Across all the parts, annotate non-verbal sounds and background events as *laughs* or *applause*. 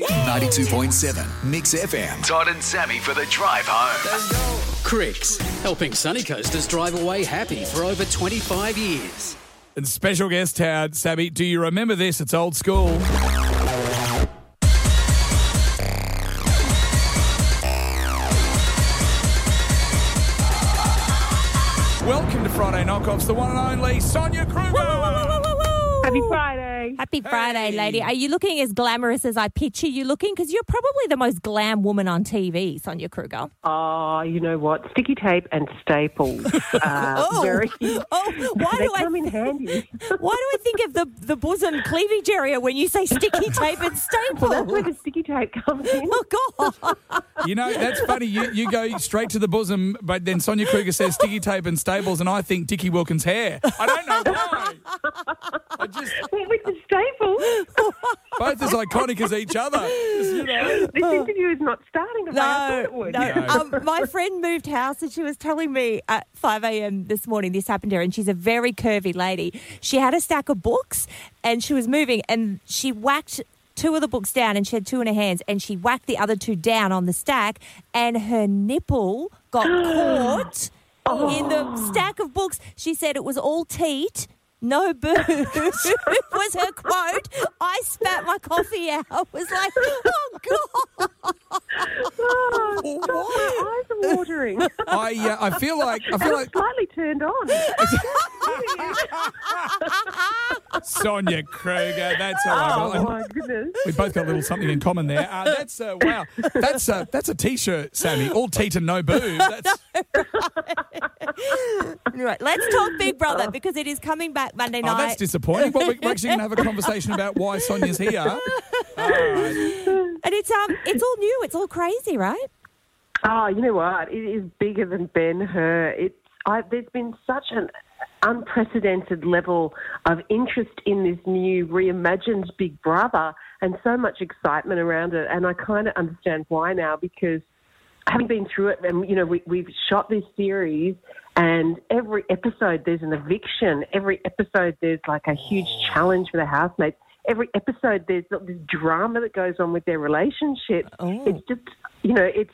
92.7 Mix FM. Todd and Sammy for the drive home. Cricks, helping Sunny Coasters drive away happy for over 25 years. And special guest Todd, Sammy, do you remember this? It's old school. Welcome to Friday Knockoffs, the one and only Sonia Kruger. Happy Friday. Happy Friday, Hey. lady. Are you looking as glamorous as I picture you looking? Because you're probably the most glam woman on TV, Sonia Kruger. Oh, you know what? Sticky tape and staples. *laughs* Uh, Oh. very. *laughs* Oh, why they do I in handy. *laughs* why do I think of the, the bosom cleavage area when you say sticky tape and staple? Well, that's where the sticky tape comes in. Oh God! You know, that's funny. You, you go straight to the bosom, but then Sonia Kruger says sticky tape and stables, and I think Dickie Wilkins' hair. I don't know why. I just, *laughs* With the staples. *laughs* both as iconic as each other. You know. This interview is not starting the way I thought No, it would. no. Um, my friend moved house and she was telling me at 5 a.m. this morning this happened to her, and she's a very curvy lady. She had a stack of books and she was moving, and she whacked two of the books down, and she had two in her hands, and she whacked the other two down on the stack, and her nipple got *gasps* caught in the stack of books. She said it was all teat. No booze *laughs* was her quote. I spat my coffee out. I Was like, oh god. Oh, stop, my eyes are watering. *laughs* I, uh, I feel like I feel I'm like slightly turned on. *laughs* Sonia Kruger. That's all right. Oh, Well, my goodness. we both got a little something in common there. Uh, that's uh, wow. That's uh, that's a t-shirt, Sammy. All teat and no booze. *laughs* That's, Right, let's talk Big Brother because it is coming back Monday night. oh, that's disappointing. Well, we're actually going to have a *laughs* conversation about why Sonia's here. All right. and it's um it's all new, it's all crazy, right? Oh, you know what? It is bigger than Ben Hur. It's I, there's been such an unprecedented level of interest in this new reimagined Big Brother, and so much excitement around it. And I kind of understand why now because having been through it, and you know, we, we've shot this series, and every episode there's an eviction. Every episode there's like a huge challenge for the housemates. Every episode there's this drama that goes on with their relationship. Oh. It's just, you know, it's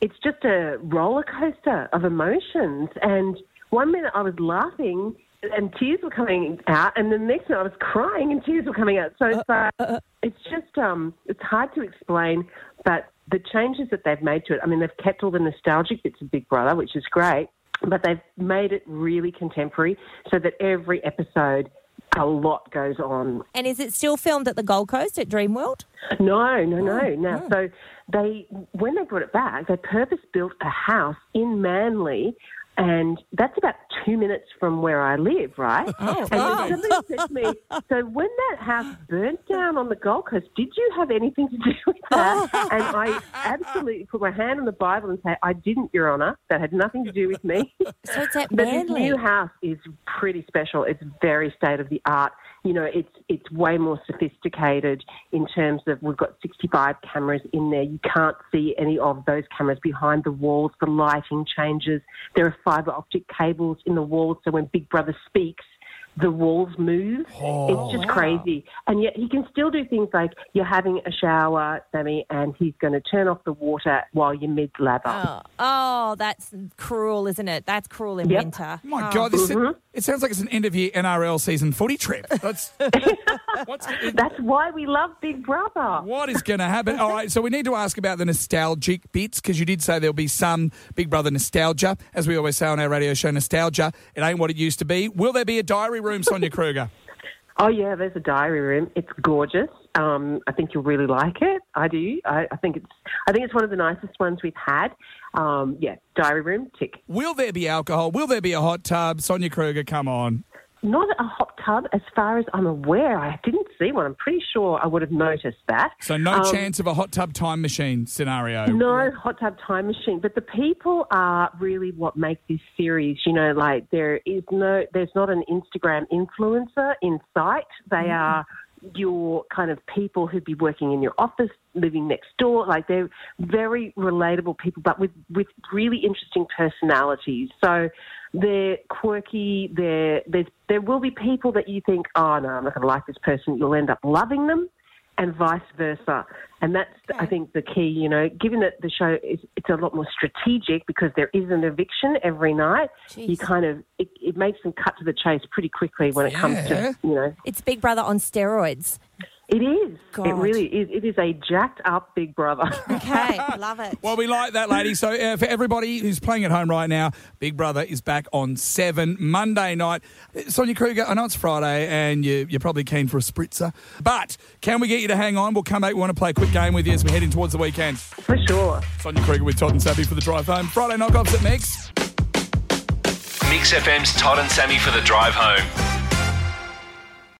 it's just a roller coaster of emotions. And one minute I was laughing and tears were coming out, and the next minute I was crying and tears were coming out. So uh, it's like, it's just um, it's hard to explain, but the changes that they've made to it. I mean, they've kept all the nostalgic bits of Big Brother, which is great, but they've made it really contemporary, so that every episode. A lot goes on. And is it still filmed at the Gold Coast at Dreamworld? No, no, no. Oh, now, so they when they brought it back, they purpose built a house in Manly, and that's about two minutes from where I live, right? *laughs* Oh, and wow. then somebody said to me, "So when that house burnt down on the Gold Coast, did you have anything to do *laughs* with that?" *laughs* and I absolutely put my hand on the Bible and say, "I didn't, Your Honour. That had nothing to do with me." So it's at But this new house is pretty special. It's very state of the art. You know, it's it's way more sophisticated in terms of we've got 65 cameras in there. You can't see any of those cameras behind the walls. The lighting changes. There are fibre optic cables in the walls, so when Big Brother speaks, the walls move. Oh. it's just crazy. And yet he can still do things like you're having a shower, Sammy, and he's going to turn off the water while you're mid lather. Oh, oh, that's cruel, isn't it? That's cruel in Yep. winter. Oh my Oh. God, this mm-hmm. it sounds like it's an end of year NRL season footy trip. That's *laughs* what's, That's why we love Big Brother. what is going to happen. All right, so we need to ask about the nostalgic bits because you did say there'll be some Big Brother nostalgia, as we always say on our radio show. Nostalgia, it ain't what it used to be. Will there be a diary room, Sonia Kruger? Oh yeah, there's a diary room. It's gorgeous. Um, I think you'll really like it. I do. I, I think it's. I think it's one of the nicest ones we've had. Um, yeah, diary room tick. Will there be alcohol? Will there be a hot tub? Sonia Kruger, come on. Not a hot tub, as far as I'm aware. I didn't see one. I'm pretty sure I would have noticed that. So no Um, chance of a hot tub time machine scenario. No hot tub time machine, but the people are really what make this series. You know, like there is no, there's not an Instagram influencer in sight. They are your kind of people who'd be working in your office, living next door. Like they're very relatable people, but with with really interesting personalities. So they're quirky. They're, there's there will be people that you think, oh no, I'm not going to like this person. You'll end up loving them and vice versa. And that's, I think, the key. You know, given that the show is it's a lot more strategic because there is an eviction every night. Jeez. You kind of it, it makes them cut to the chase pretty quickly when it comes to you know. It's Big Brother on steroids. It is. God. It really is. It is a jacked up Big Brother. *laughs* Okay, *laughs* love it. Well, we like that, lady. So, uh, for everybody who's playing at home right now, Big Brother is back on 7 Monday night. Uh, Sonia Kruger, I know it's Friday and you, you're probably keen for a spritzer, but can we get you to hang on? We'll come back. We want to play a quick game with you as we're heading towards the weekend. For sure. Sonia Kruger with Todd and Sammy for the drive home. Friday knockoffs at Mix. Mix FM's Todd and Sammy for the drive home.